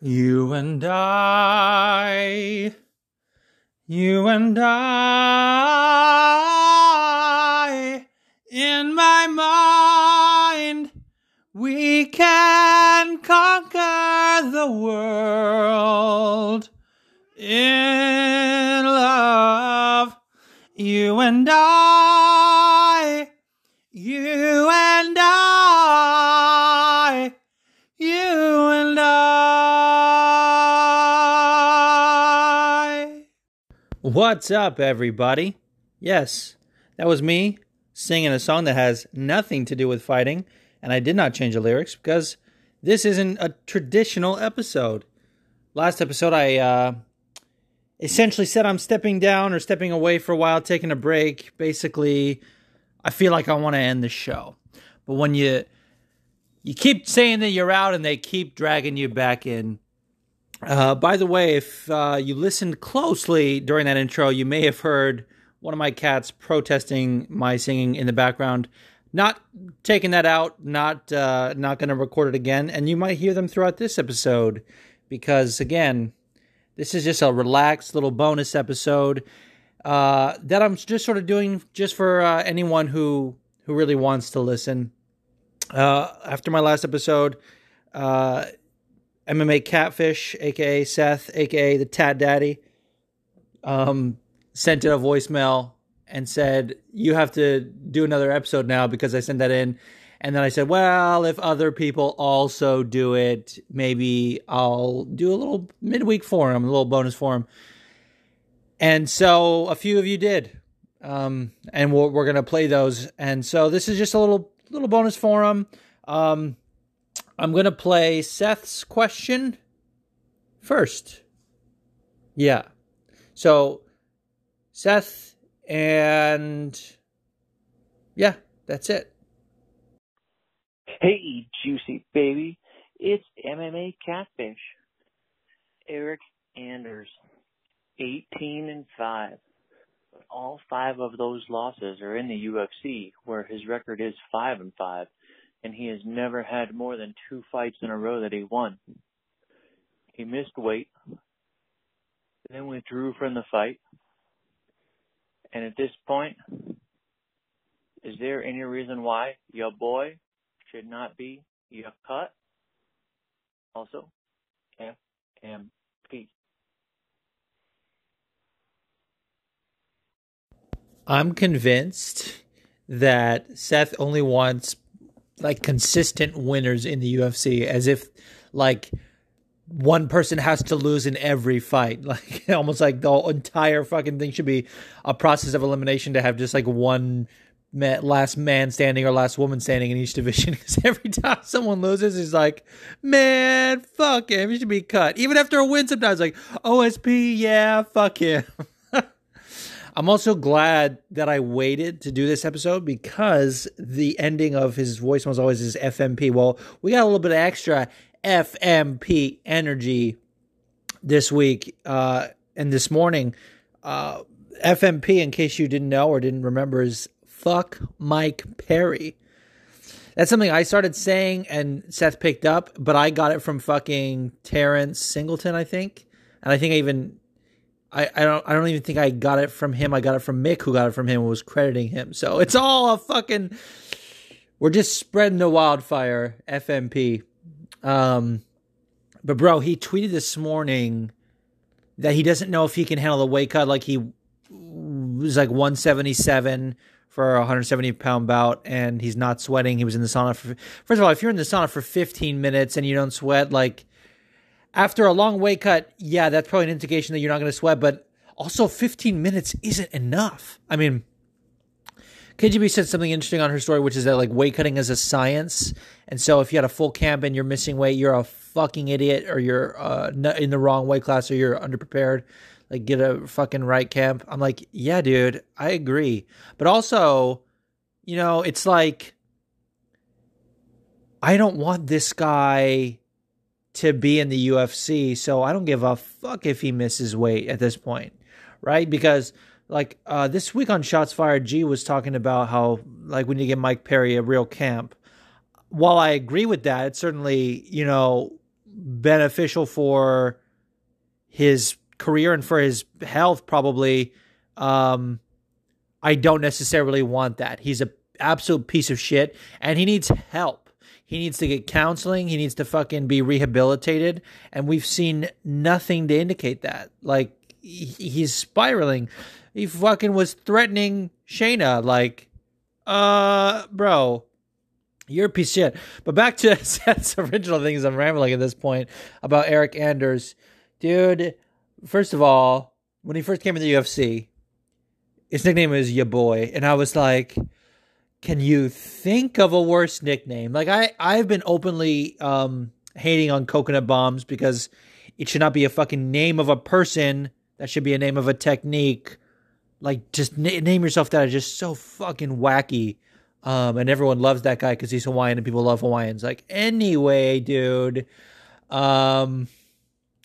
You and I, you and I, in my mind, we can conquer the world in love. You and I, you and What's up, everybody? Yes, that was me singing a song that has nothing to do with fighting, and I did not change the lyrics because this isn't a traditional episode. Last episode, I uh, essentially said I'm stepping down or stepping away for a while, taking a break. Basically, I feel like I want to end the show. But when you you keep saying that you're out and they keep dragging you back in. Uh, by the way, if uh, you listened closely during that intro, you may have heard one of my cats protesting my singing in the background. Not taking that out, not uh, not going to record it again, and you might hear them throughout this episode because again, this is just a relaxed little bonus episode uh, that I'm just sort of doing just for uh, anyone who who really wants to listen. Uh, after my last episode, uh, MMA Catfish, aka Seth, aka the Tat Daddy, um, sent in a voicemail and said, "You have to do another episode now because I sent that in." And then I said, well, if other people also do it, maybe I'll do a little midweek forum, a little bonus forum. And so a few of you did. Um, and we're, we're going to play those. And so this is just a little, little bonus forum. Um, I'm going to play Seth's question first. Yeah. So Seth and yeah, that's it. Hey, juicy baby. It's MMA Catfish. Eric Anders, 18 and 5. But all five of those losses are in the UFC, where his record is 5 and 5, and he has never had more than two fights in a row that he won. He missed weight, then withdrew from the fight, and at this point, is there any reason why your boy should not be your cut. Also, FMP. I'm convinced that Seth only wants like consistent winners in the UFC as if like one person has to lose in every fight. Like almost like the entire fucking thing should be a process of elimination to have just like one last man standing or last woman standing in each division because every time someone loses, he's like, man, fuck him. He should be cut. Even after a win, sometimes like, OSP, yeah, fuck him. I'm also glad that I waited to do this episode because the ending of his voice was always his FMP. Well, we got a little bit of extra FMP energy this week uh, and this morning. Uh, FMP, in case you didn't know or didn't remember, is fuck Mike Perry. That's something I started saying and Seth picked up, but I got it from fucking Terrence Singleton, I think. And I think I even I, I don't I don't even think I got it from him. I got it from Mick who got it from him and was crediting him. So it's all a fucking we're just spreading the wildfire, FMP. Um but bro, he tweeted this morning that he doesn't know if he can handle the weight cut like he was like 177 for a 170 pound bout and he's not sweating. He was in the sauna for, first of all, if you're in the sauna for 15 minutes and you don't sweat, like after a long weight cut, yeah, that's probably an indication that you're not going to sweat, but also 15 minutes isn't enough. I mean, KGB said something interesting on her story, which is that like weight cutting is a science. And so if you had a full camp and you're missing weight, you're a fucking idiot or you're uh, in the wrong weight class or you're underprepared like get a fucking right camp. I'm like, yeah, dude, I agree. But also, you know, it's like I don't want this guy to be in the UFC, so I don't give a fuck if he misses weight at this point, right? Because like uh, this week on Shots Fired, G was talking about how like need to get Mike Perry a real camp. While I agree with that, it's certainly you know beneficial for his career and for his health, probably. Um, I don't necessarily want that. He's a absolute piece of shit, and he needs help. He needs to get counseling. He needs to fucking be rehabilitated, and we've seen nothing to indicate that. Like he's spiraling. He fucking was threatening Shayna, like, uh, bro, you're a piece of shit. But back to Seth's original things. I'm rambling at this point about Eric Anders, dude. First of all, when he first came in the UFC, his nickname was Ya Boy, and I was like, can you think of a worse nickname? Like I, I've been openly um, hating on coconut bombs because it should not be a fucking name of a person. That should be a name of a technique. Like just na- name yourself that is just so fucking wacky. Um, and everyone loves that guy because he's Hawaiian and people love Hawaiians. Like anyway, dude. Um,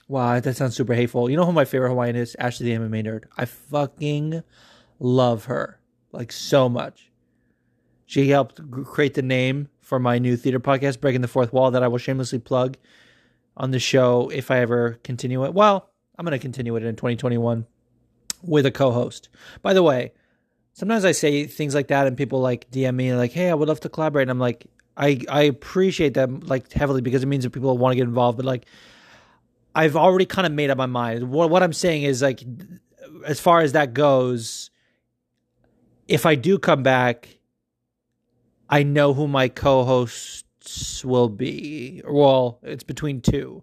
wow, that sounds super hateful. You know who my favorite Hawaiian is? Ashley the MMA nerd. I fucking love her like so much. She helped create the name for my new theater podcast, Breaking the Fourth Wall, that I will shamelessly plug on the show if I ever continue it. Well, I'm going to continue it in 2021 with a co-host. By the way, sometimes I say things like that and people like DM me like, "Hey, I would love to collaborate." And I'm like, I I appreciate that like heavily because it means that people want to get involved, but like I've already kind of made up my mind. What what I'm saying is like as far as that goes, if I do come back, I know who my co-hosts will be. Well, it's between two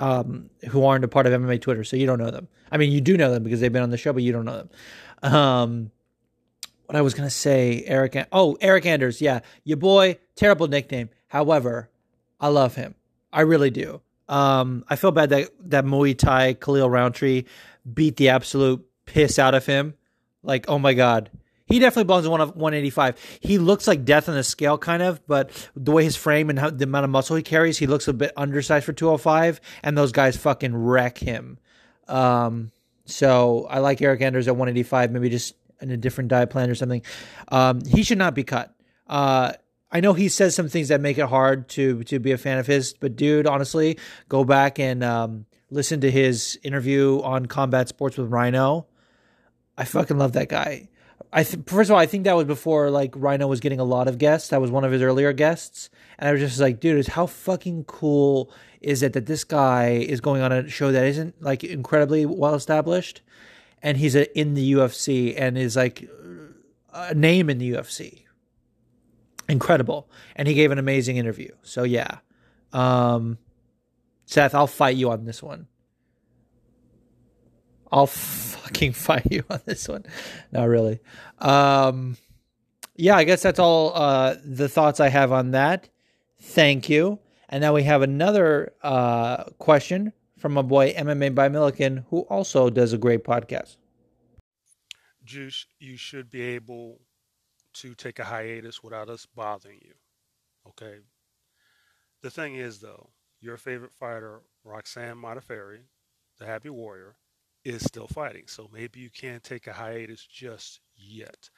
um, who aren't a part of MMA Twitter, so you don't know them. I mean, you do know them because they've been on the show, but you don't know them. Um, what I was gonna say, Eryk. Oh, Eric Anders. Yeah, your boy. Terrible nickname. However, I love him. I really do. Um, I feel bad that that Muay Thai Khalil Rountree beat the absolute piss out of him. Like, oh my god, he definitely belongs in one of 185. He looks like death on the scale, kind of, but the way his frame and how, the amount of muscle he carries, he looks a bit undersized for 205. And those guys fucking wreck him. Um, so I like Eric Anders at 185, maybe just in a different diet plan or something. Um, he should not be cut. Uh, I know he says some things that make it hard to to be a fan of his, but dude, honestly, go back and um, listen to his interview on Combat Sports with Rhino. I fucking love that guy. I th- first of all, I think that was before like Rhino was getting a lot of guests. That was one of his earlier guests, and I was just like, dude, is how fucking cool is it that this guy is going on a show that isn't like incredibly well established, and he's a, in the UFC and is like a name in the UFC. Incredible, and he gave an amazing interview. So yeah, um, Seth, I'll fight you on this one. I'll fucking fight you on this one. Not really. Um, yeah, I guess that's all uh, the thoughts I have on that. Thank you. And now we have another uh, question from my boy MMA by Milliken, who also does a great podcast. Juice, you should be able to take a hiatus without us bothering you. Okay. The thing is, though, your favorite fighter, Roxanne Modafferi, the Happy Warrior, is still fighting. So maybe you can't take a hiatus just yet.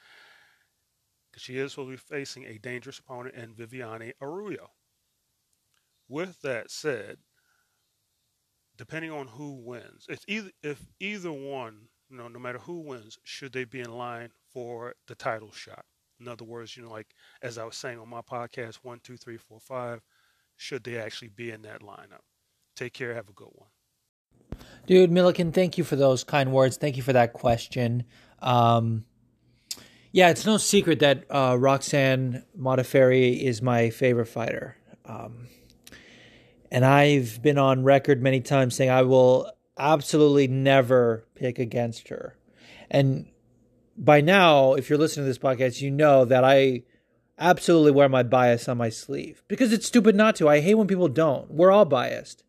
Because she is will be facing a dangerous opponent in Viviane Araujo. With that said, depending on who wins, if either if either one, you know, no matter who wins, should they be in line for the title shot? In other words, you know, like as I was saying on my podcast, one, two, three, four, five, should they actually be in that lineup? Take care. Have a good one. Dude, Milliken, thank you for those kind words. Thank you for that question. Um, yeah, it's no secret that uh, Roxanne Modafferi is my favorite fighter. Um, and I've been on record many times saying I will absolutely never pick against her. And by now, if you're listening to this podcast, you know that I absolutely wear my bias on my sleeve because it's stupid not to. I hate when people don't. We're all biased.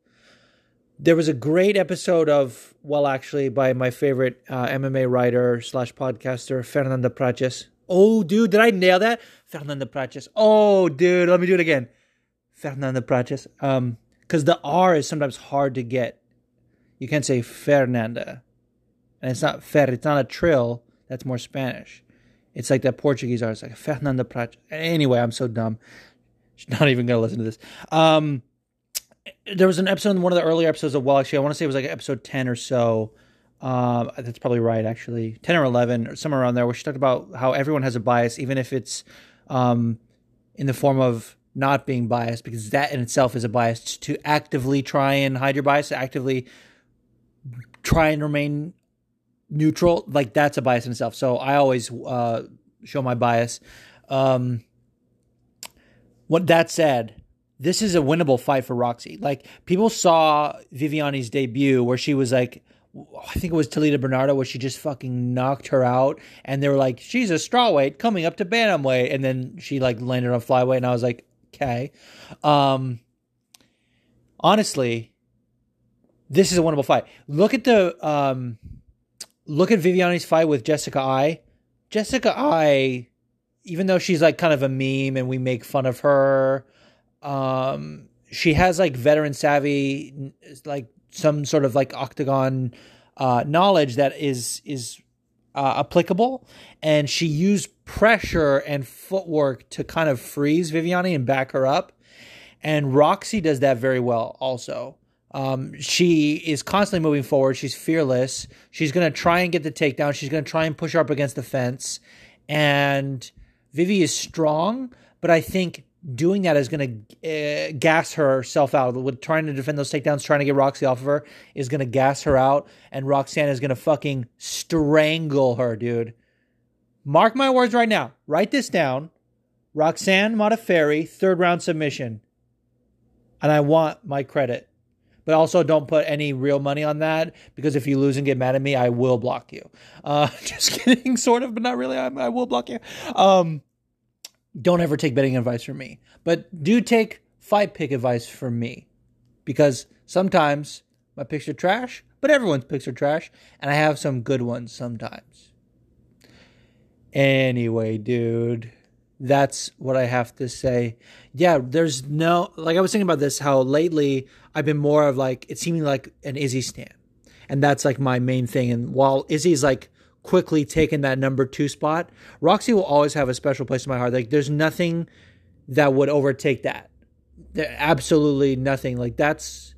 There was a great episode of, well, actually, by my favorite uh, MMA writer slash podcaster, Fernanda Prates. Oh, dude, did I nail that? Fernanda Prates. Oh, dude, let me do it again. Fernanda Prates. Um, because the R is sometimes hard to get. You can't say Fernanda, and it's not fer. It's not a trill. That's more Spanish. It's like that Portuguese R. It's like Fernanda Prates. Anyway, I'm so dumb. She's not even gonna listen to this. Um there was an episode in one of the earlier episodes of well actually i want to say it was like episode 10 or so. Um, that's probably right actually. 10 or 11 or somewhere around there where she talked about how everyone has a bias even if it's um, in the form of not being biased because that in itself is a bias to actively try and hide your bias to actively try and remain neutral like that's a bias in itself. So i always uh, show my bias. Um, what that said this is a winnable fight for Roxy. Like people saw Viviane's debut where she was like, I think it was Talita Bernardo where she just fucking knocked her out, and they were like, she's a strawweight coming up to bantamweight, and then she like landed on flyweight, and I was like, okay. Um, honestly, this is a winnable fight. Look at the um, look at Viviane's fight with Jessica Eye. Jessica Eye, even though she's like kind of a meme and we make fun of her um, she has like veteran savvy, like some sort of like octagon uh, knowledge that is is uh, applicable, and she used pressure and footwork to kind of freeze Viviane and back her up. And Roxy does that very well, also. Um, she is constantly moving forward. She's fearless. She's going to try and get the takedown. She's going to try and push her up against the fence. And Vivi is strong, but I think doing that is going to uh, gas herself out. With trying to defend those takedowns, trying to get Roxy off of her is going to gas her out, and Roxanne is going to fucking strangle her, dude. Mark my words right now. Write this down. Roxanne Modafferi, third round submission. And I want my credit. But also don't put any real money on that because if you lose and get mad at me, I will block you. Uh, just kidding, sort of, but not really. I, I will block you. Um, don't ever take betting advice from me, but do take fight pick advice from me because sometimes my picks are trash, but everyone's picks are trash, and I have some good ones sometimes. Anyway, dude, that's what I have to say. Yeah, there's no like I was thinking about this how lately I've been more of like it's seeming like an Izzy stand. And that's like my main thing. And while Izzy's like quickly taken that number two spot. Roxy will always have a special place in my heart. Like there's nothing that would overtake that. There, absolutely nothing. Like that's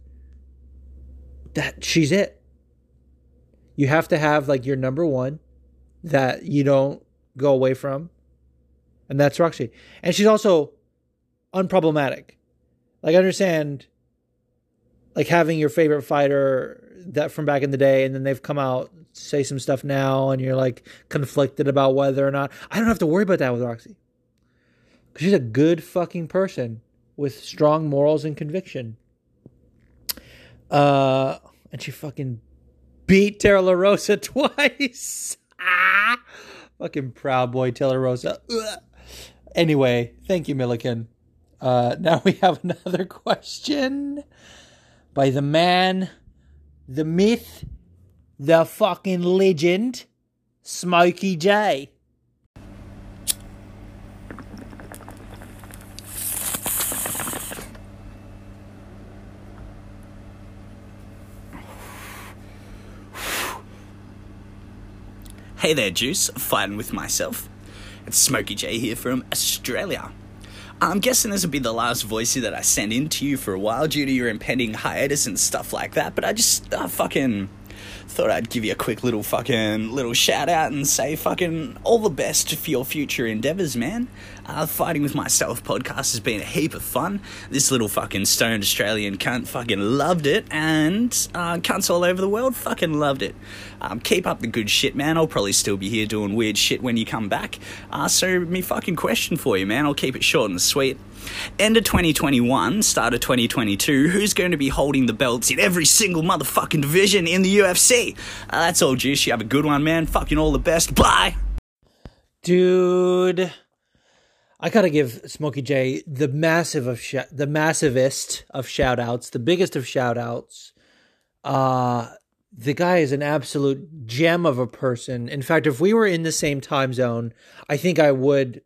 that she's it. You have to have like your number one that you don't go away from. And that's Roxy. And she's also unproblematic. Like I understand like having your favorite fighter that from back in the day and then they've come out say some stuff now and you're like conflicted about whether or not I don't have to worry about that with Roxy. She's a good fucking person with strong morals and conviction. Uh and she fucking beat Tara La Rosa twice. ah! Fucking proud boy Tara Rosa. Ugh. Anyway, thank you Milliken. Uh now we have another question by the man, the myth, the fucking legend, Smokey J. Hey there, Juice. Fighting with myself. It's Smokey J here from Australia. I'm guessing this will be the last voicey that I send in to you for a while due to your impending hiatus and stuff like that, but I just uh, fucking thought I'd give you a quick little fucking little shout out and say fucking all the best for your future endeavors, man. Uh, Fighting with Myself podcast has been a heap of fun. This little fucking stoned Australian cunt fucking loved it, and uh, cunts all over the world fucking loved it. Um, keep up the good shit, man. I'll probably still be here doing weird shit when you come back. Uh, so, me fucking question for you, man. I'll keep it short and sweet. End of 2021, start of 2022, who's going to be holding the belts in every single motherfucking division in the UFC? Uh, that's all, Juice. You have a good one, man. Fucking all the best. Bye! Dude. I gotta give Smokey J the massive of sh- the massivest of shout outs, the biggest of shout outs. Uh the guy is an absolute gem of a person. In fact, if we were in the same time zone, I think I would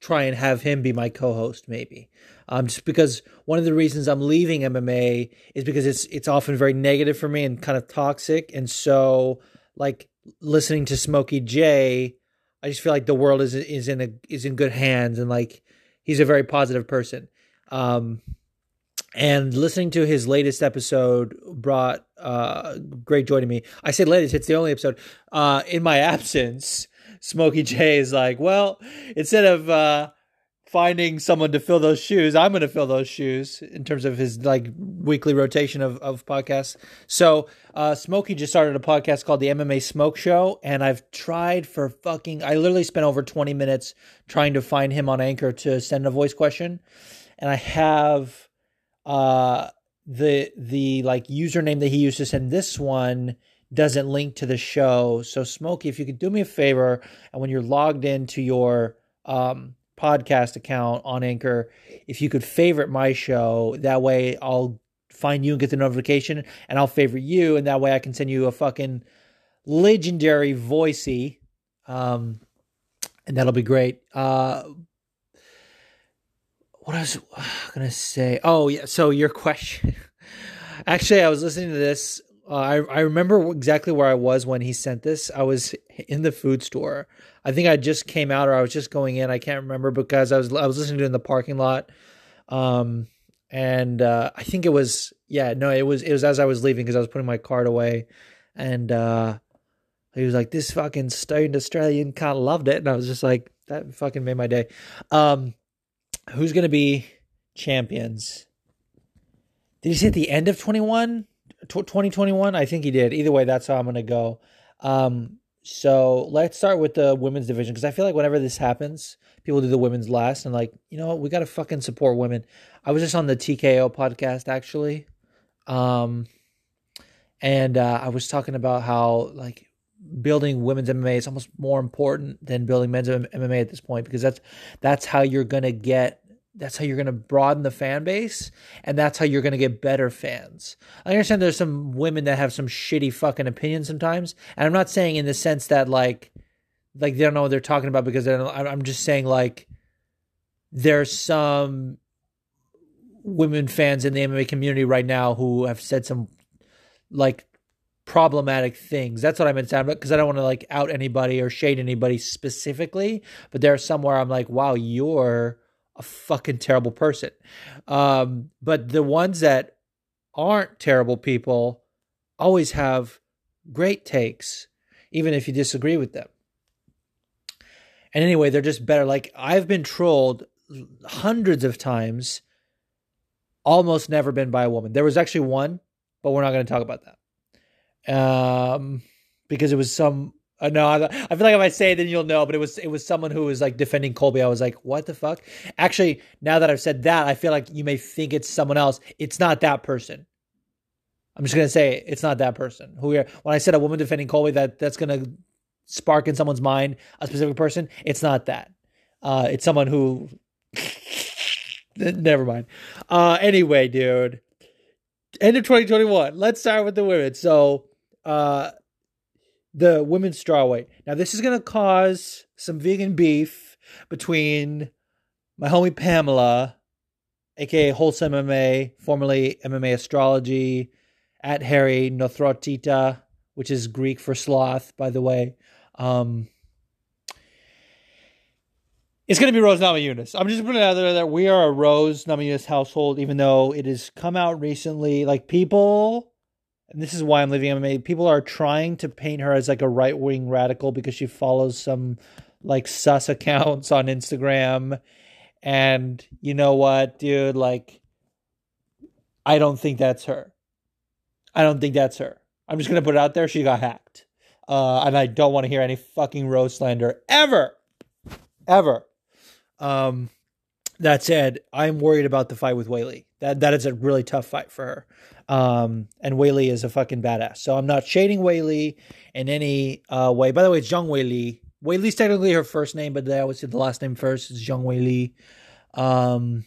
try and have him be my co-host maybe um, just because one of the reasons i'm leaving mma is because it's it's often very negative for me and kind of toxic and so like listening to smokey j i just feel like the world is is in a is in good hands and like he's a very positive person um and listening to his latest episode brought uh, great joy to me. I said latest; it's the only episode. Uh, in my absence, Smokey J is like, well, instead of uh, finding someone to fill those shoes, I'm going to fill those shoes in terms of his like weekly rotation of, of podcasts. So, uh, Smokey just started a podcast called the MMA Smoke Show, and I've tried for fucking. I literally spent over 20 minutes trying to find him on Anchor to send a voice question, and I have uh the the like username that he used to send this one doesn't link to the show. So Smokey, if you could do me a favor and when you're logged into your um podcast account on Anchor, if you could favorite my show, that way I'll find you and get the notification and I'll favorite you and that way I can send you a fucking legendary voicey. Um and that'll be great. Uh what I was gonna say. Oh yeah. So your question. Actually, I was listening to this. Uh, I I remember exactly where I was when he sent this. I was in the food store. I think I just came out or I was just going in. I can't remember because I was I was listening to it in the parking lot. Um, and uh, I think it was yeah no it was it was as I was leaving because I was putting my card away, and uh, he was like this fucking stoned Australian cunt loved it, and I was just like that fucking made my day. Um, who's to be champions? Did he say at the end of 21? 2021? I think he did. Either way, that's how I'm going to go. Um, so let's start with the women's division because I feel like whenever this happens, people do the women's last and like, you know what, we got to fucking support women. I was just on the TKO podcast actually. Um, and uh, I was talking about how like building women's MMA is almost more important than building men's MMA at this point because that's that's how you're to get that's how you're going to broaden the fan base and that's how you're going to get better fans. I understand there's some women that have some shitty fucking opinions sometimes and I'm not saying in the sense that like like they don't know what they're talking about because they don't, I'm just saying like there's some women fans in the MMA community right now who have said some like problematic things. That's what I meant to because I don't want to like out anybody or shade anybody specifically, but there's somewhere I'm like, wow, you're a fucking terrible person. Um, but the ones that aren't terrible people always have great takes, even if you disagree with them. And anyway, they're just better. Like I've been trolled hundreds of times, almost never been by a woman. There was actually one, but we're not going to talk about that um, because it was some. Uh, no, I, I feel like if I say it, then you'll know. But it was it was someone who was like defending Colby. I was like, what the fuck? Actually, now that I've said that, I feel like you may think it's someone else. It's not that person. I'm just gonna say it, it's not that person. Who when I said a woman defending Colby, that that's gonna spark in someone's mind a specific person. It's not that. Uh, it's someone who. Never mind. Uh, anyway, dude. End of 2021. Let's start with the women. So uh, the women's strawweight. Now, this is going to cause some vegan beef between my homie Pamela, aka Wholesome MMA, formerly MMA Astrology, at Harry Nothrotita, which is Greek for sloth, by the way. Um, it's going to be Rose Namajunas. I'm just putting it out there that we are a Rose Namajunas household, even though it has come out recently. Like people and this is why I'm leaving MMA. People are trying to paint her as like a right wing radical because she follows some like sus accounts on Instagram. And you know what, dude? Like, I don't think that's her. I don't think that's her. I'm just gonna put it out there. She got hacked, uh, and I don't want to hear any fucking rose slander ever, ever. Um, that said, I'm worried about the fight with Weili. That that is a really tough fight for her. Um, and Weili is a fucking badass. So I'm not shading Weili in any uh, way. By the way, it's Zhang Weili. Weili's technically her first name, but they always say the last name first. It's Zhang Weili. Um,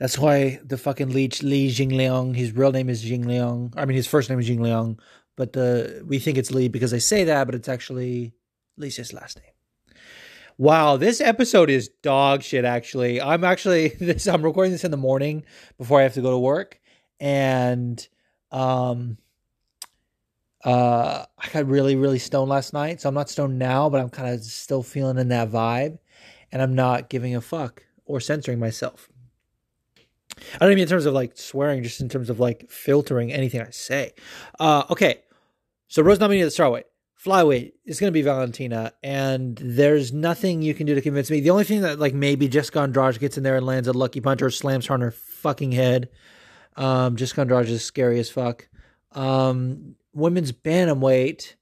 that's why the fucking leech Li Jingliang, his real name is Jingliang. I mean, his first name is Jingliang, but the we think it's Li because they say that, but it's actually Li's last name. Wow, this episode is dog shit. Actually, I'm actually this. I'm recording this in the morning before I have to go to work, and um, uh, I got really really stoned last night. So I'm not stoned now, but I'm kind of still feeling in that vibe, and I'm not giving a fuck or censoring myself. I don't mean in terms of like swearing, just in terms of like filtering anything I say. Uh, okay, so Rose nominated the strawweight. Flyweight is going to be Valentina, and there's nothing you can do to convince me. The only thing that like maybe Jessica Andrade gets in there and lands a lucky punch or slams her on her fucking head. Um, Jessica Andrade is scary as fuck. Um, women's bantamweight.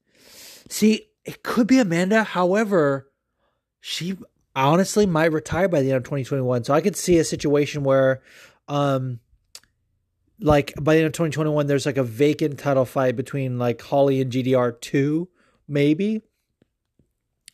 See, it could be Amanda. However, she honestly might retire by the end of 2021. So I could see a situation where, um, like by the end of 2021, there's like a vacant title fight between like Holly and GDR two, maybe.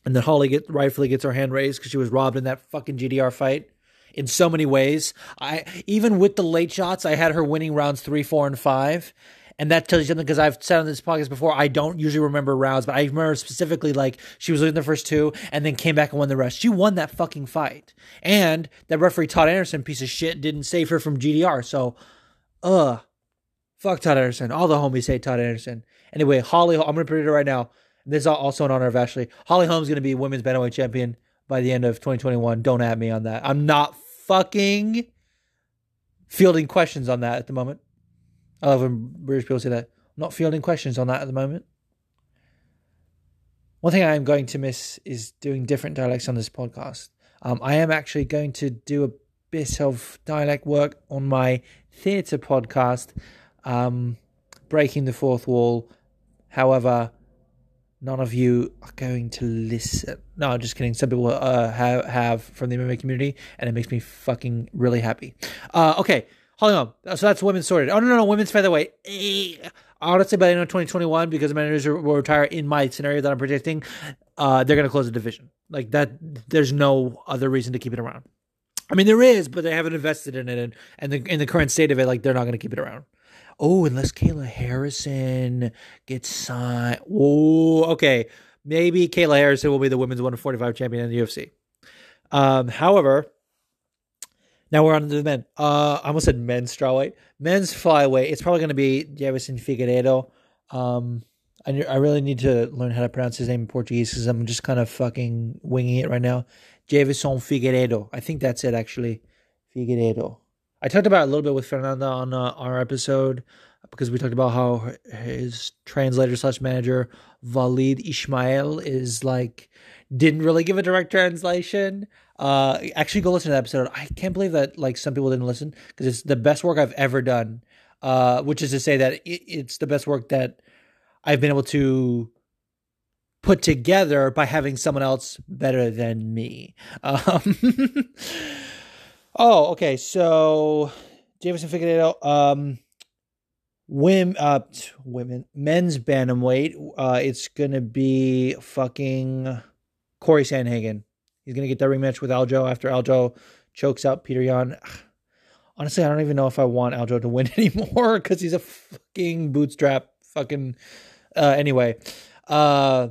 And then Holly get rightfully gets her hand raised because she was robbed in that fucking GDR fight in so many ways. I even with the late shots, I had her winning rounds three, four, and five. And that tells you something because I've said on this podcast before, I don't usually remember rounds, but I remember specifically like she was losing the first two and then came back and won the rest. She won that fucking fight. And that referee Todd Anderson, piece of shit, didn't save her from GDR. So, uh, fuck Todd Anderson. All the homies hate Todd Anderson. Anyway, Holly, I'm to predict it right now. This is also an honor of Ashley. Holly Holm's going to be women's bantamweight champion by the end of 2021. Don't at me on that. I'm not fucking fielding questions on that at the moment. I love when British people say that. I'm not fielding questions on that at the moment. One thing I am going to miss is doing different dialects on this podcast. Um, I am actually going to do a bit of dialect work on my theatre podcast, um, Breaking the Fourth Wall. However, none of you are going to listen. No, I'm just kidding. Some people uh, have, have from the MMA community, and it makes me fucking really happy. Uh, okay, Holly on. So that's women's sorted. Oh, no, no, no. Women's featherweight. Honestly, by the end of 2021, because the managers will retire in my scenario that I'm predicting, uh, they're going to close the division. Like that, there's no other reason to keep it around. I mean, there is, but they haven't invested in it, and, and the, in the current state of it, like they're not going to keep it around. Oh, unless Kayla Harrison gets signed. Oh, okay. Maybe Kayla Harrison will be the women's 145 champion in the UFC. Um, however, now we're on to the men. Uh, I almost said men's strawweight. Men's flyweight. It's probably going to be Javison Figueiredo. Um, I, I really need to learn how to pronounce his name in Portuguese because I'm just kind of fucking winging it right now. Javison Figueiredo. I think that's it, actually. Figueiredo. I talked about a little bit with Fernanda on uh, our episode because we talked about how his translator slash manager Wallid Ismail is like didn't really give a direct translation. Uh, actually, go listen to that episode. I can't believe that like some people didn't listen because it's the best work I've ever done. Uh, which is to say that it, it's the best work that I've been able to put together by having someone else better than me. Um, oh, okay. So Jameson Figueiredo, um, women, uh, women, men's bantamweight. Uh, it's gonna be fucking Corey Sandhagen. He's gonna get that rematch with Aljo after Aljo chokes out Petr Yan. Honestly, I don't even know if I want Aljo to win anymore because he's a fucking bootstrap. Fucking. Uh, anyway, uh,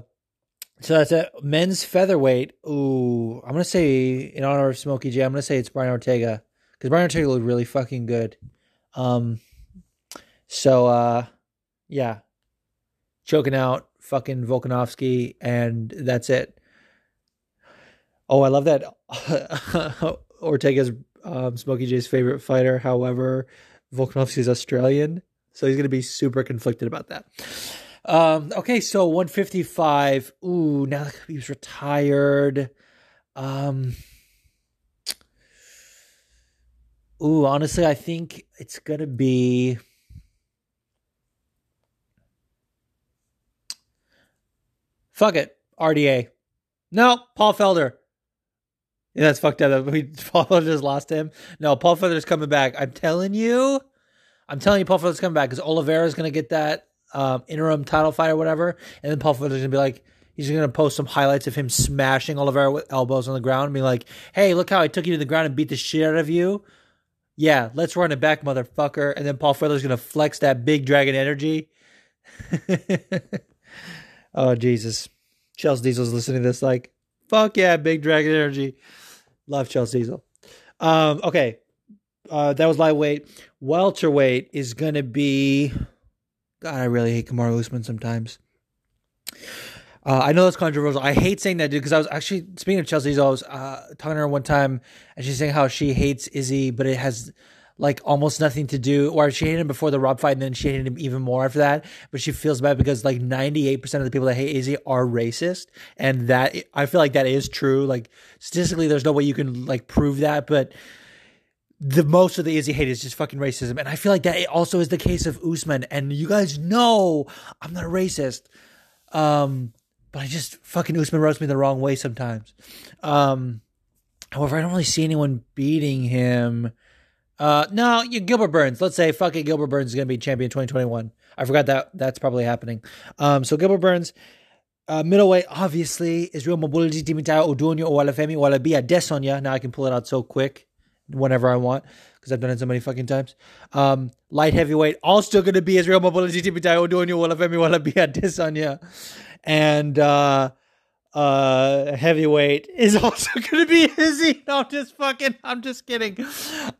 so that's a Men's featherweight. Ooh, I'm gonna say in honor of Smokey J. I'm gonna say it's Brian Ortega because Brian Ortega looked really fucking good. Um, so uh, yeah, choking out fucking Volkanovski, and that's it. Oh, I love that Ortega's um, Smokey J's favorite fighter. However, Volkanovski is Australian, so he's gonna be super conflicted about that. Um, okay, so 155. Ooh, now that he's retired. Um, ooh, honestly, I think it's gonna be. Fuck it, RDA. No, Paul Felder. Yeah, that's fucked up. We Paul Felder just lost him. No, Paul Felder's coming back. I'm telling you. I'm telling you, Paul Felder's coming back because Oliveira's gonna get that um, interim title fight or whatever, and then Paul Felder's gonna be like, he's gonna post some highlights of him smashing Oliveira with elbows on the ground, and be like, "Hey, look how I took you to the ground and beat the shit out of you." Yeah, let's run it back, motherfucker. And then Paul Felder's gonna flex that big dragon energy. oh Jesus, Chelsea Diesel's listening to this like, fuck yeah, big dragon energy. Love Chelsea Diesel. Um, okay, uh, that was lightweight. Welterweight is gonna be. God, I really hate Kamaru Usman sometimes. Uh, I know that's controversial. I hate saying that, dude, because I was actually speaking of Chelsea. I was uh, talking to her one time, and she's saying how she hates Izzy, but it has like almost nothing to do, or she hated him before the Rob fight, and then she hated him even more after that. But she feels bad because like 98% of the people that hate Izzy are racist. And that, I feel like that is true. Like statistically, there's no way you can like prove that, but the most of the Izzy hate is just fucking racism. And I feel like that also is the case of Usman. And you guys know I'm not a racist. Um, but I just fucking Usman roasts me the wrong way sometimes. Um, however, I don't really see anyone beating him. Uh, no, you, Gilbert Burns. Let's say fucking Gilbert Burns is gonna be champion 2021. I forgot that that's probably happening. Um, so Gilbert Burns, uh, middleweight, obviously Israel Mobolaji Temitope Odunayo Oluwafemi Owolabi Adesanya. Now I can pull it out so quick whenever I want because I've done it so many fucking times. Um, light heavyweight, all still going to be Israel Mobolaji Temitope Odunayo Oluwafemi Owolabi Adesanya. And uh, uh, heavyweight is also going to be Izzy. No, I'm just fucking, I'm just kidding.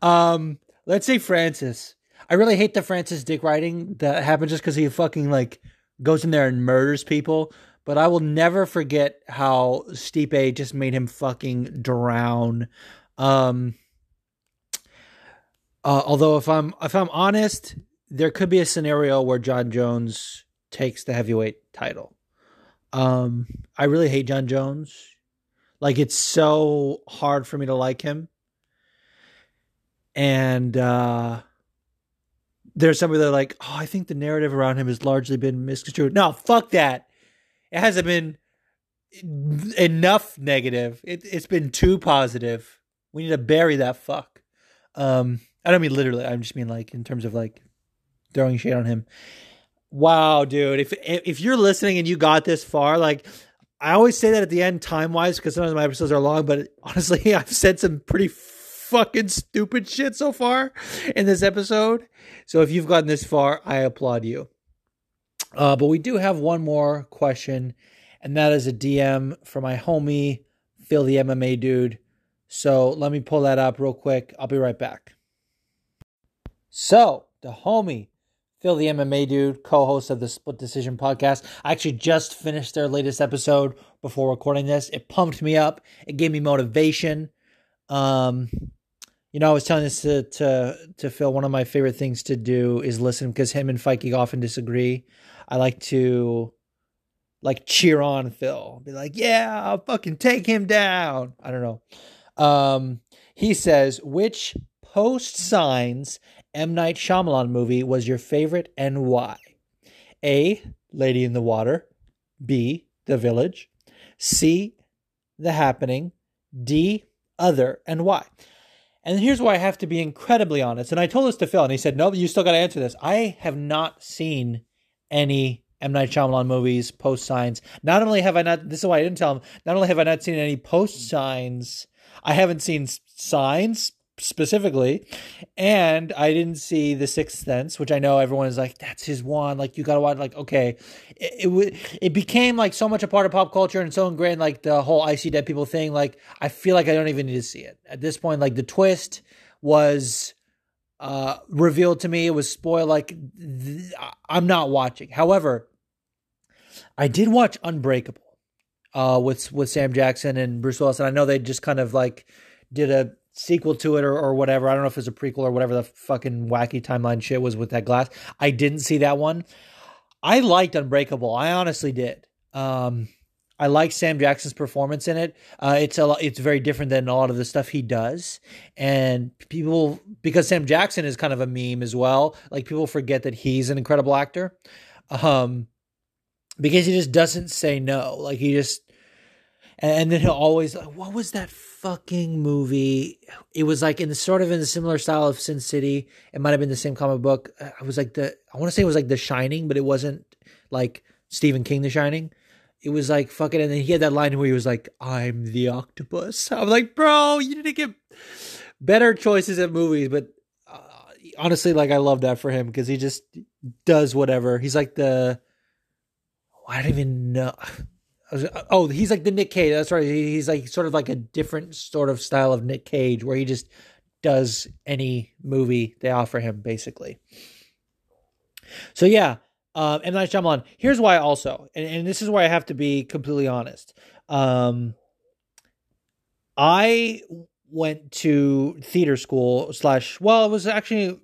Um, let's say Francis. I really hate the Francis dick writing that happened just because he fucking like goes in there and murders people. But I will never forget how Stipe just made him fucking drown. Um, uh, although if I'm if I'm honest, there could be a scenario where Jon Jones takes the heavyweight title. Um, I really hate Jon Jones. Like it's so hard for me to like him. And uh there's somebody that like, oh, I think the narrative around him has largely been misconstrued. No, fuck that. It hasn't been enough negative. It, it's been too positive. We need to bury that fuck. Um, I don't mean literally. I just mean like in terms of like throwing shade on him. Wow, dude. If if you're listening and you got this far, like I always say that at the end, time wise, because sometimes my episodes are long. But honestly, I've said some pretty fucking stupid shit so far in this episode. So if you've gotten this far, I applaud you. Uh, but we do have one more question, and that is a DM for my homie Phil, the MMA dude. So let me pull that up real quick. I'll be right back. So the homie Phil, the MMA dude, co host of the Split Decision podcast. I actually just finished their latest episode before recording this. It pumped me up, it gave me motivation. Um, you know, I was telling this to, to, to Phil, one of my favorite things to do is listen because him and Fikey often disagree. I like to like cheer on Phil, be like, yeah, I'll fucking take him down. I don't know. Um, he says, which post signs M. Night Shyamalan movie was your favorite and why? A. Lady in the Water. B. The Village. C. The Happening. D. Other and why? And here's why I have to be incredibly honest. And I told this to Phil, and he said, "No, but you still got to answer this." I have not seen any M Night Shyamalan movies post signs. Not only have I not, this is why I didn't tell him. Not only have I not seen any post signs, I haven't seen signs specifically. And i didn't see the sixth sense which i know everyone is like that's his one. Like you gotta watch like okay. It, it it became like so much a part of pop culture and so ingrained like the whole i see dead people thing. Like i feel like i don't even need to see it. At this point like the twist was uh revealed to me. It was spoiled. Like th- i'm not watching. However i did watch unbreakable uh with with sam jackson and bruce willis. And i know they just kind of like did a sequel to it or, or whatever. I don't know if it's a prequel or whatever the fucking wacky timeline shit was with that glass. I didn't see that one. I liked Unbreakable. I honestly did. Um, I like Sam Jackson's performance in it. Uh, it's a lot, it's very different than a lot of the stuff he does, and people because Sam Jackson is kind of a meme as well. Like people forget that he's an incredible actor, um, because he just doesn't say no. Like he just and then he'll always what was that fucking movie? It was like in the sort of in the similar style of Sin City. It might have been the same comic book. Uh, I was like the I want to say it was like The Shining, but it wasn't like Stephen King The Shining. It was like fucking, and then he had that line where he was like, "I'm the octopus." I'm like, bro, you need to get better choices at movies. But uh, honestly, like I love that for him because he just does whatever. He's like the I don't even know. Oh, he's like the Nick Cage. That's right. He's like sort of like a different sort of style of Nick Cage, where he just does any movie they offer him, basically. So yeah, um, M Night Shyamalan. Here's why also, and, and this is why I have to be completely honest. Um, I went to theater school slash. Well, it was actually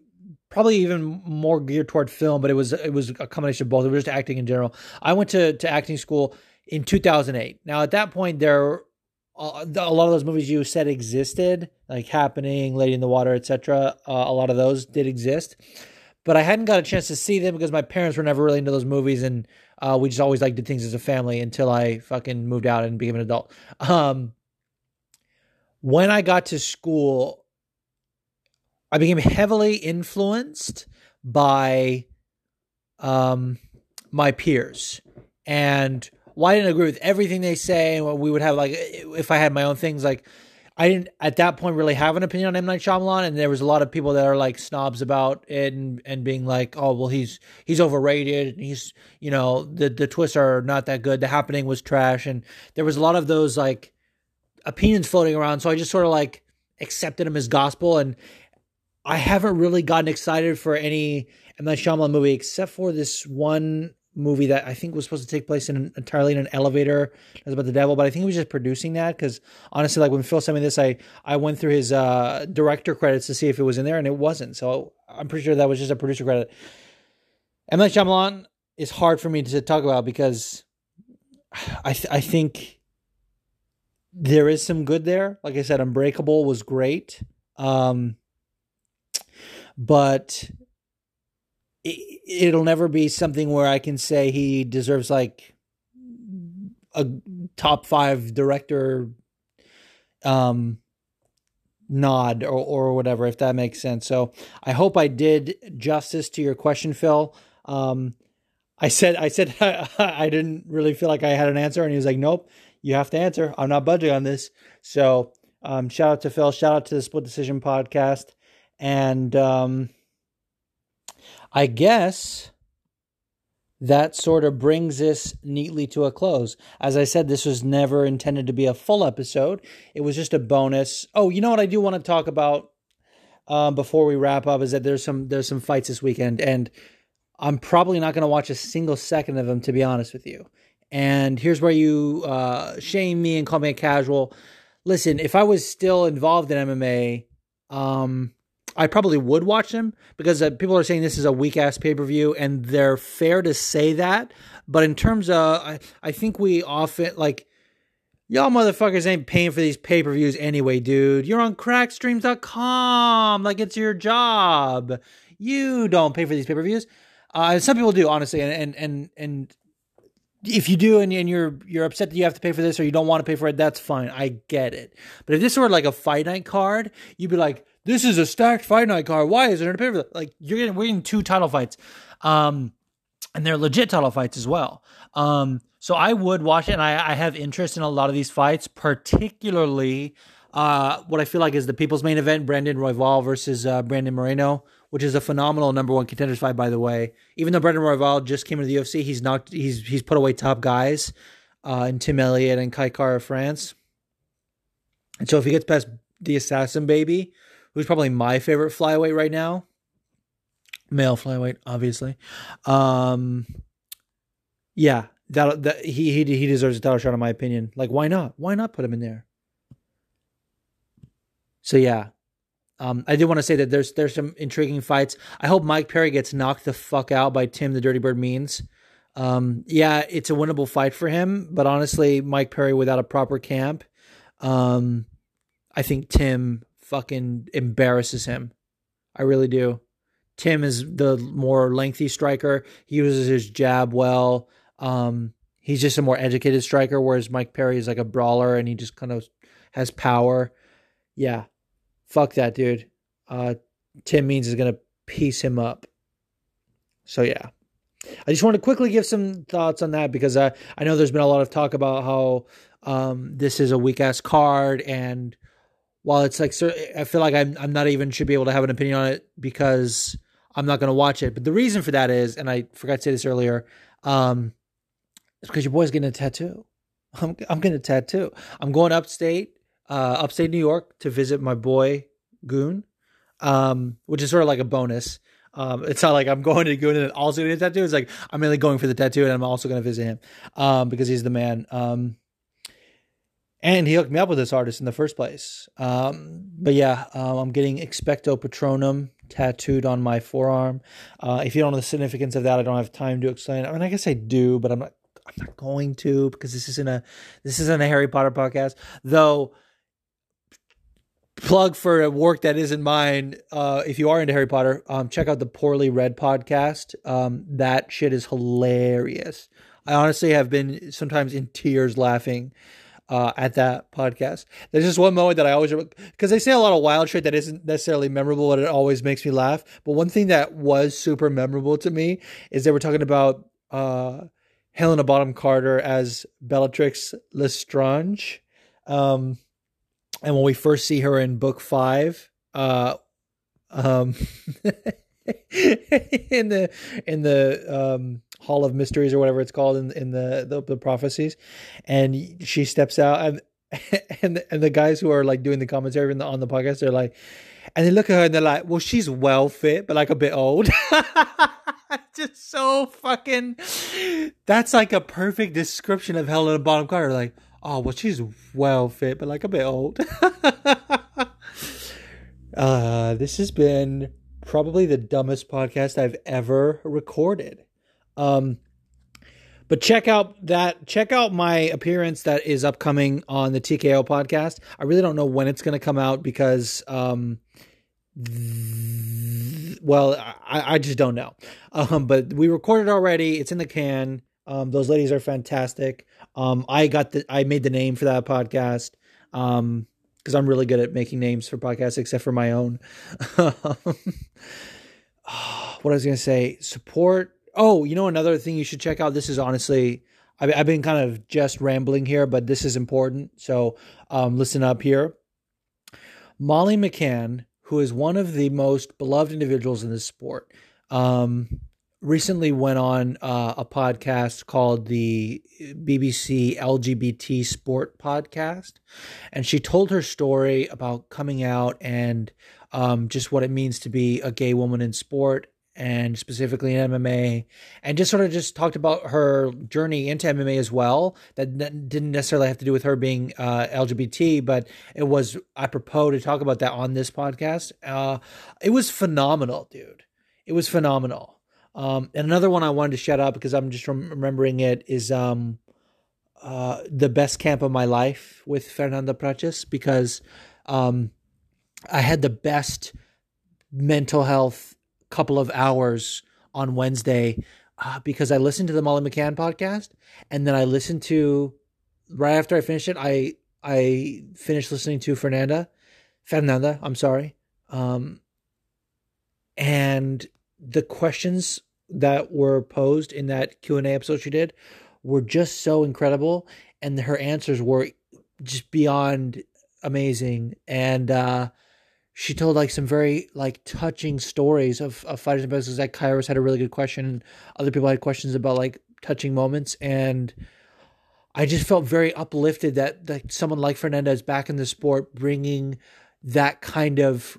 probably even more geared toward film, but it was it was a combination of both. It was just acting in general. I went to to acting school in 2008. Now at that point, there uh, a lot of those movies you said existed, like Happening, Lady in the Water, etc. Uh, a lot of those did exist, but I hadn't got a chance to see them because my parents were never really into those movies, and uh, we just always like did things as a family until I fucking moved out and became an adult. Um, when I got to school, I became heavily influenced by um, my peers. And while I didn't agree with everything they say, and we would have like, if I had my own things, like I didn't at that point really have an opinion on M. Night Shyamalan, and there was a lot of people that are like snobs about it and and being like, oh well, he's he's overrated, he's you know the the twists are not that good, the happening was trash, and there was a lot of those like opinions floating around, so I just sort of like accepted him as gospel, and I haven't really gotten excited for any M. Night Shyamalan movie except for this one movie that I think was supposed to take place in an, entirely in an elevator. It was about the devil, but I think he was just producing that because honestly, like when Phil sent me this, I I went through his uh, director credits to see if it was in there, and it wasn't. So I'm pretty sure that was just a producer credit. M Night Shyamalan is hard for me to talk about because I th- I think there is some good there. Like I said, Unbreakable was great. Um, but it, will never be something where I can say he deserves like a top five director um nod or or whatever if that makes sense. So I hope I did justice to your question, Phil. Um I said I said I didn't really feel like I had an answer and he was like, "Nope, you have to answer. I'm not budging on this." So, um shout out to Phil, shout out to the Split Decision podcast and um I guess that sort of brings this neatly to a close. As I said, this was never intended to be a full episode, it was just a bonus. Oh, you know what I do want to talk about um, before we wrap up is that there's some there's some fights this weekend, and I'm probably not going to watch a single second of them, to be honest with you. And here's where you uh, shame me and call me a casual. Listen, if I was still involved in MMA, um, I probably would watch them because uh, people are saying this is a weak ass pay per view, and they're fair to say that. But in terms of, I, I think we often like y'all motherfuckers ain't paying for these pay per views anyway, dude. You're on crackstreams.com like it's your job. You don't pay for these pay per views. Uh, some people do, honestly, and and and and if you do and, and you're you're upset that you have to pay for this or you don't want to pay for it, that's fine. I get it. But if this were like a fight night card, you'd be like, this is a stacked fight night card. Why is it a pay per view? Like you're getting we're getting two title fights, um, and they're legit title fights as well. Um, so I would watch it, and I, I have interest in a lot of these fights, particularly uh, what I feel like is the people's main event: Brandon Royval versus uh, Brandon Moreno, which is a phenomenal number one contenders fight, by the way. Even though Brandon Royval just came into the UFC, he's knocked he's he's put away top guys uh, in Tim Elliott and Kai Kara-France. And so if he gets past the assassin baby, who's probably my favorite flyweight right now. Male flyweight, obviously. Um, yeah, that that he he he deserves a title shot in my opinion. Like, why not? Why not put him in there? So yeah, um, I did want to say that there's there's some intriguing fights. I hope Mike Perry gets knocked the fuck out by Tim the Dirty Bird Means. Um, yeah, it's a winnable fight for him, but honestly, Mike Perry without a proper camp, um, I think Tim fucking embarrasses him. I really do. Tim is the more lengthy striker. He uses his jab well. Um, he's just a more educated striker, whereas Mike Perry is like a brawler and he just kind of has power. Yeah, fuck that dude. Uh, Tim Means is gonna piece him up. So yeah, I just want to quickly give some thoughts on that because I I know there's been a lot of talk about how um, this is a weak ass card and while it's like I feel like I'm I'm not even should be able to have an opinion on it because I'm not going to watch it. But the reason for that is, and I forgot to say this earlier, um, it's because your boy's getting a tattoo. I'm I'm getting a tattoo. I'm going upstate, uh, upstate New York to visit my boy Goon, um, which is sort of like a bonus. Um, it's not like I'm going to Goon and also getting a tattoo. It's like I'm really going for the tattoo and I'm also going to visit him um, because he's the man. Um, and he hooked me up with this artist in the first place. Um, but yeah, um, I'm getting Expecto Patronum tattooed on my forearm. Uh, if you don't know the significance of that, I don't have time to explain. I mean, I guess I do, but I'm not. I'm not going to because this isn't a this isn't a Harry Potter podcast. Though, plug for a work that isn't mine. Uh, if you are into Harry Potter, um, check out the Poorly Read podcast. Um, that shit is hilarious. I honestly have been sometimes in tears laughing uh, at that podcast. There's just one moment that I always because they say a lot of wild shit that isn't necessarily memorable, but it always makes me laugh. But one thing that was super memorable to me is they were talking about uh, Helena Bonham Carter as Bellatrix Lestrange. Um, and when we first see her in book five, uh, um, in the in the um, Hall of Mysteries or whatever it's called in in the the, the prophecies, and she steps out and and and the guys who are like doing the commentary on the, on the podcast they're like, and they look at her and they're like, well, she's well fit but like a bit old. Just so fucking. That's like a perfect description of Helena Bonham Carter. Like, oh well, she's well fit but like a bit old. uh, this has been probably the dumbest podcast I've ever recorded. Um, but check out that check out my appearance that is upcoming on the TKO podcast. I really don't know when it's going to come out because um th- well, I, I just don't know. Um, but we recorded already. It's in the can. Um, those ladies are fantastic. Um, I got the I made the name for that podcast. Um, because I'm really good at making names for podcasts, except for my own. what I was going to say, support. Oh, you know, another thing you should check out. This is honestly, I've been kind of just rambling here, but this is important. So um, listen up here. Molly McCann, who is one of the most beloved individuals in this sport, um, recently went on uh, a podcast called the BBC LGBT Sport Podcast, and she told her story about coming out and um, just what it means to be a gay woman in sport and specifically in MMA, and just sort of just talked about her journey into MMA as well. That didn't necessarily have to do with her being uh, LGBT, but it was apropos to talk about that on this podcast. Uh, it was phenomenal, dude. It was phenomenal. Um, and another one I wanted to shout out because I'm just remembering it is um, uh, the best camp of my life with Fernanda Prates because um, I had the best mental health couple of hours on Wednesday uh, because I listened to the Molly McCann podcast and then I listened to right after I finished it I I finished listening to Fernanda Fernanda I'm sorry um, and the questions that were posed in that Q&A episode she did were just so incredible and her answers were just beyond amazing and uh, she told like some very like touching stories of, of fighters and business like Kairos had a really good question other people had questions about like touching moments. And I just felt very uplifted that that someone like Fernanda's back in the sport bringing that kind of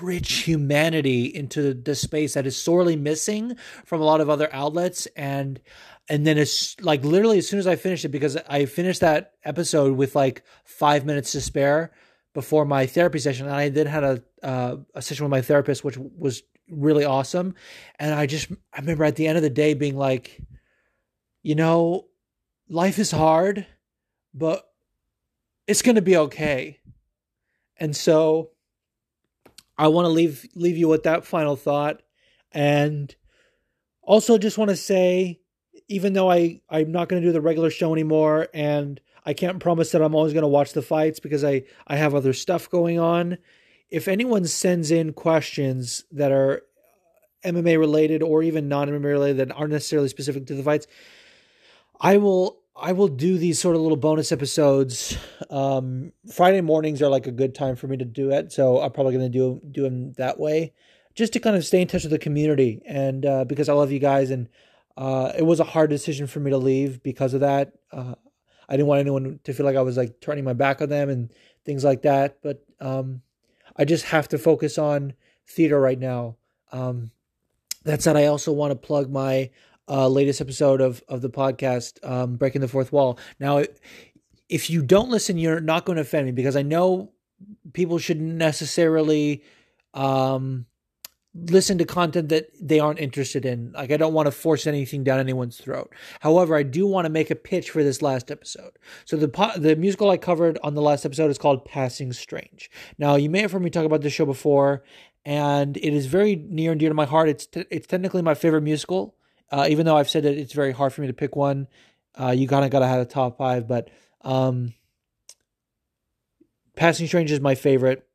rich humanity into the space that is sorely missing from a lot of other outlets. And and then it's like literally as soon as I finished it because I finished that episode with like five minutes to spare before my therapy session and I then had a uh, a session with my therapist which was really awesome. And I just I remember at the end of the day being like you know life is hard but it's going to be okay. And so I want to leave leave you with that final thought, and also just want to say, even though I I'm not going to do the regular show anymore, and I can't promise that I'm always going to watch the fights because I I have other stuff going on. If anyone sends in questions that are MMA related or even non MMA related that aren't necessarily specific to the fights, I will I will do these sort of little bonus episodes. Um, Friday mornings are like a good time for me to do it, so I'm probably going to do do them that way, just to kind of stay in touch with the community and uh, because I love you guys and uh, it was a hard decision for me to leave because of that. Uh, I didn't want anyone to feel like I was like turning my back on them and things like that, but um, I just have to focus on theater right now. Um, that said, I also want to plug my uh, latest episode of of the podcast, um, Breaking the Fourth Wall. Now, if you don't listen, you're not going to offend me because I know people shouldn't necessarily um, listen to content that they aren't interested in. Like, I don't want to force anything down anyone's throat. However, I do want to make a pitch for this last episode. So the po- the musical I covered on the last episode is called Passing Strange. Now, you may have heard me talk about this show before, and it is very near and dear to my heart. It's t- it's technically my favorite musical, uh, even though I've said that it's very hard for me to pick one. Uh, you kind of got to have a top five, but um, Passing Strange is my favorite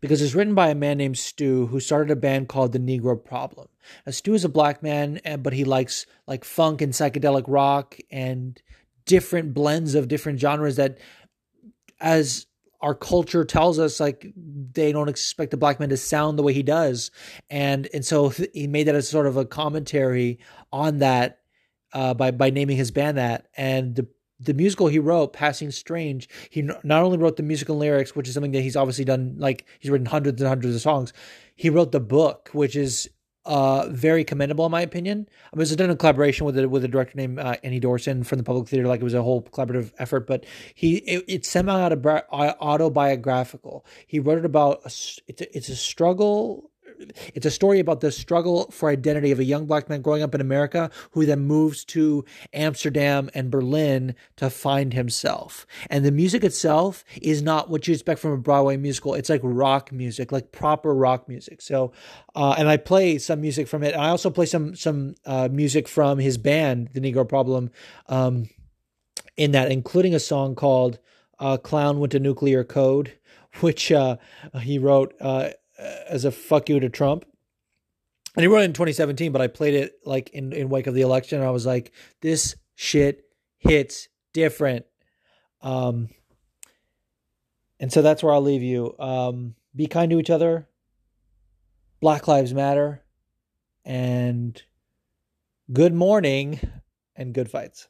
because it's written by a man named Stew who started a band called the Negro Problem. Now, Stew is a black man, eh, but he likes like funk and psychedelic rock and different blends of different genres that, as our culture tells us, like they don't expect a black man to sound the way he does, and and so he made that as sort of a commentary on that uh, by by naming his band that, and the the musical he wrote, Passing Strange, he not only wrote the musical lyrics, which is something that he's obviously done, like he's written hundreds and hundreds of songs. He wrote the book, which is uh, very commendable in my opinion. I mean, it was done in collaboration with a, with a director named uh, Annie Dorsen from the Public Theater. Like it was a whole collaborative effort, but he it, it's semi autobiographical. He wrote it about a, it's a, it's a struggle it's a story about the struggle for identity of a young black man growing up in America who then moves to Amsterdam and Berlin to find himself. And the music itself is not what you expect from a Broadway musical. It's like rock music, like proper rock music. So, uh, and I play some music from it. And I also play some some uh, music from his band, The Negro Problem, um, in that, including a song called uh, "Clown Went to Nuclear Code." Which uh, he wrote uh, as a fuck you to Trump. And he wrote it in 2017, but I played it like in, in wake of the election. And I was like, this shit hits different. Um, and so that's where I'll leave you. Um, be kind to each other. Black Lives Matter. And good morning and good fights.